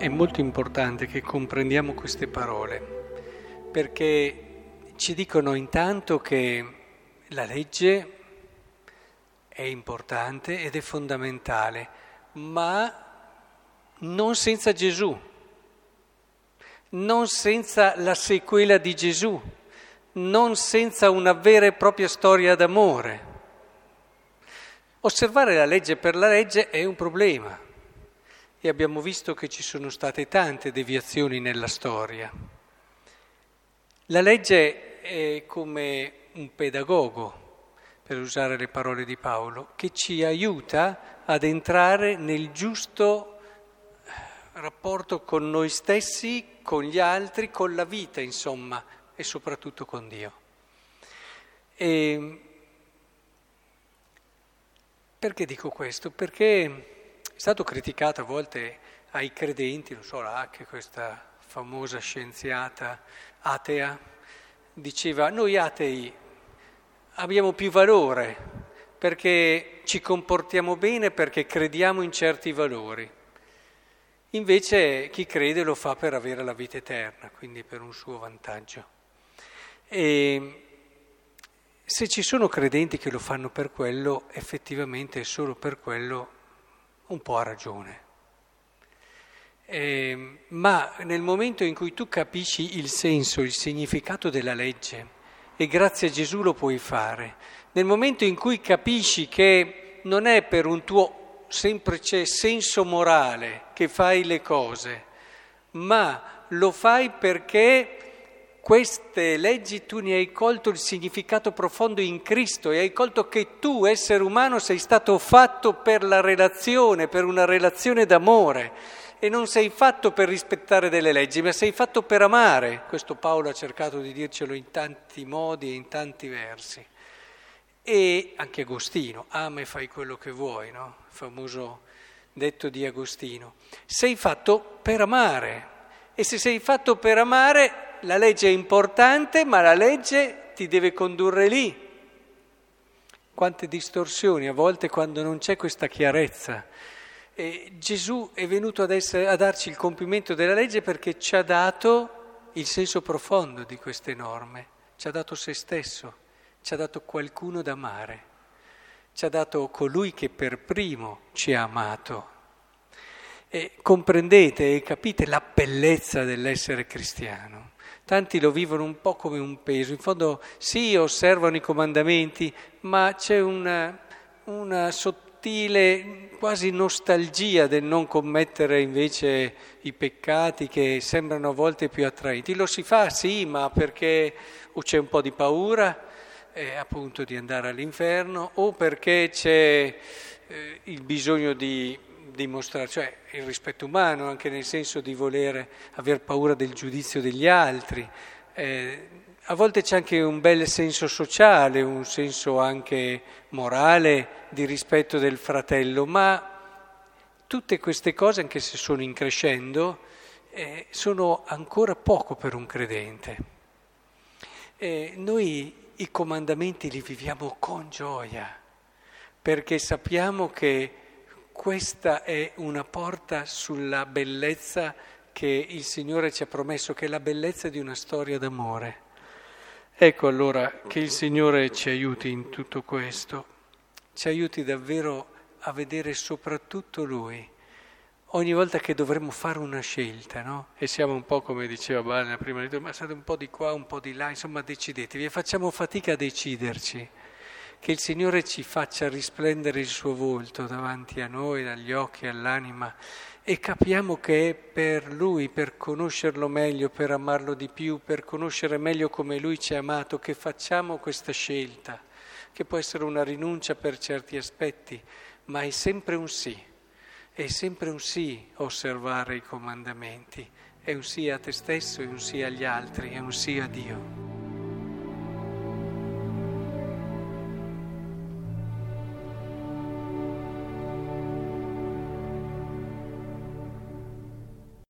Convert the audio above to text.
è molto importante che comprendiamo queste parole, perché ci dicono intanto che la legge è importante ed è fondamentale, ma non senza Gesù, non senza la sequela di Gesù, non senza una vera e propria storia d'amore. Osservare la legge per la legge è un problema e abbiamo visto che ci sono state tante deviazioni nella storia. La legge è come un pedagogo, per usare le parole di Paolo, che ci aiuta ad entrare nel giusto rapporto con noi stessi, con gli altri, con la vita, insomma, e soprattutto con Dio. E perché dico questo? Perché stato criticato a volte ai credenti, non so, anche questa famosa scienziata atea, diceva noi atei abbiamo più valore perché ci comportiamo bene, perché crediamo in certi valori. Invece chi crede lo fa per avere la vita eterna, quindi per un suo vantaggio. E se ci sono credenti che lo fanno per quello, effettivamente è solo per quello un po' ha ragione. Eh, ma nel momento in cui tu capisci il senso, il significato della legge, e grazie a Gesù lo puoi fare, nel momento in cui capisci che non è per un tuo semplice senso morale che fai le cose, ma lo fai perché queste leggi tu ne hai colto il significato profondo in Cristo e hai colto che tu, essere umano, sei stato fatto per la relazione, per una relazione d'amore e non sei fatto per rispettare delle leggi, ma sei fatto per amare. Questo Paolo ha cercato di dircelo in tanti modi e in tanti versi. E anche Agostino, ama e fai quello che vuoi, no? Il famoso detto di Agostino. Sei fatto per amare e se sei fatto per amare la legge è importante, ma la legge ti deve condurre lì. Quante distorsioni a volte quando non c'è questa chiarezza. E Gesù è venuto ad essere, a darci il compimento della legge perché ci ha dato il senso profondo di queste norme, ci ha dato se stesso, ci ha dato qualcuno da amare, ci ha dato colui che per primo ci ha amato. E comprendete e capite la bellezza dell'essere cristiano. Tanti lo vivono un po' come un peso, in fondo sì, osservano i comandamenti, ma c'è una, una sottile quasi nostalgia del non commettere invece i peccati che sembrano a volte più attraenti. Lo si fa sì, ma perché o c'è un po' di paura eh, appunto di andare all'inferno o perché c'è eh, il bisogno di dimostrare, cioè il rispetto umano, anche nel senso di voler aver paura del giudizio degli altri. Eh, a volte c'è anche un bel senso sociale, un senso anche morale di rispetto del fratello, ma tutte queste cose, anche se sono in crescendo, eh, sono ancora poco per un credente. Eh, noi i comandamenti li viviamo con gioia, perché sappiamo che questa è una porta sulla bellezza che il Signore ci ha promesso, che è la bellezza di una storia d'amore. Ecco allora che il Signore ci aiuti in tutto questo, ci aiuti davvero a vedere soprattutto Lui. Ogni volta che dovremmo fare una scelta, no? E siamo un po' come diceva Balena prima, ma state un po' di qua, un po' di là, insomma decidetevi e facciamo fatica a deciderci che il Signore ci faccia risplendere il suo volto davanti a noi, dagli occhi all'anima e capiamo che è per Lui, per conoscerlo meglio, per amarlo di più, per conoscere meglio come Lui ci ha amato, che facciamo questa scelta, che può essere una rinuncia per certi aspetti, ma è sempre un sì, è sempre un sì osservare i comandamenti, è un sì a te stesso, è un sì agli altri, è un sì a Dio.